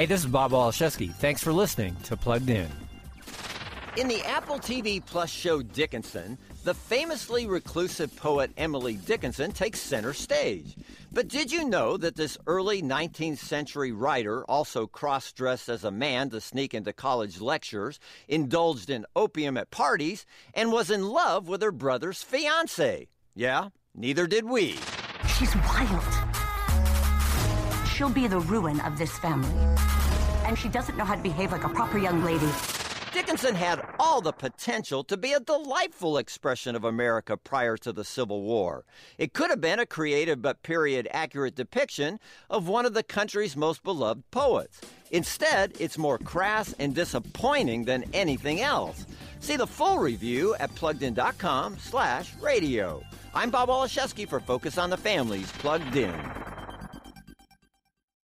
Hey, this is Bob Waliszewski. Thanks for listening to Plugged In. In the Apple TV Plus show Dickinson, the famously reclusive poet Emily Dickinson takes center stage. But did you know that this early 19th century writer also cross dressed as a man to sneak into college lectures, indulged in opium at parties, and was in love with her brother's fiance? Yeah, neither did we. She's wild. She'll be the ruin of this family. And she doesn't know how to behave like a proper young lady. Dickinson had all the potential to be a delightful expression of America prior to the Civil War. It could have been a creative but period accurate depiction of one of the country's most beloved poets. Instead, it's more crass and disappointing than anything else. See the full review at pluggedin.com slash radio. I'm Bob Waliszewski for Focus on the Family's Plugged In.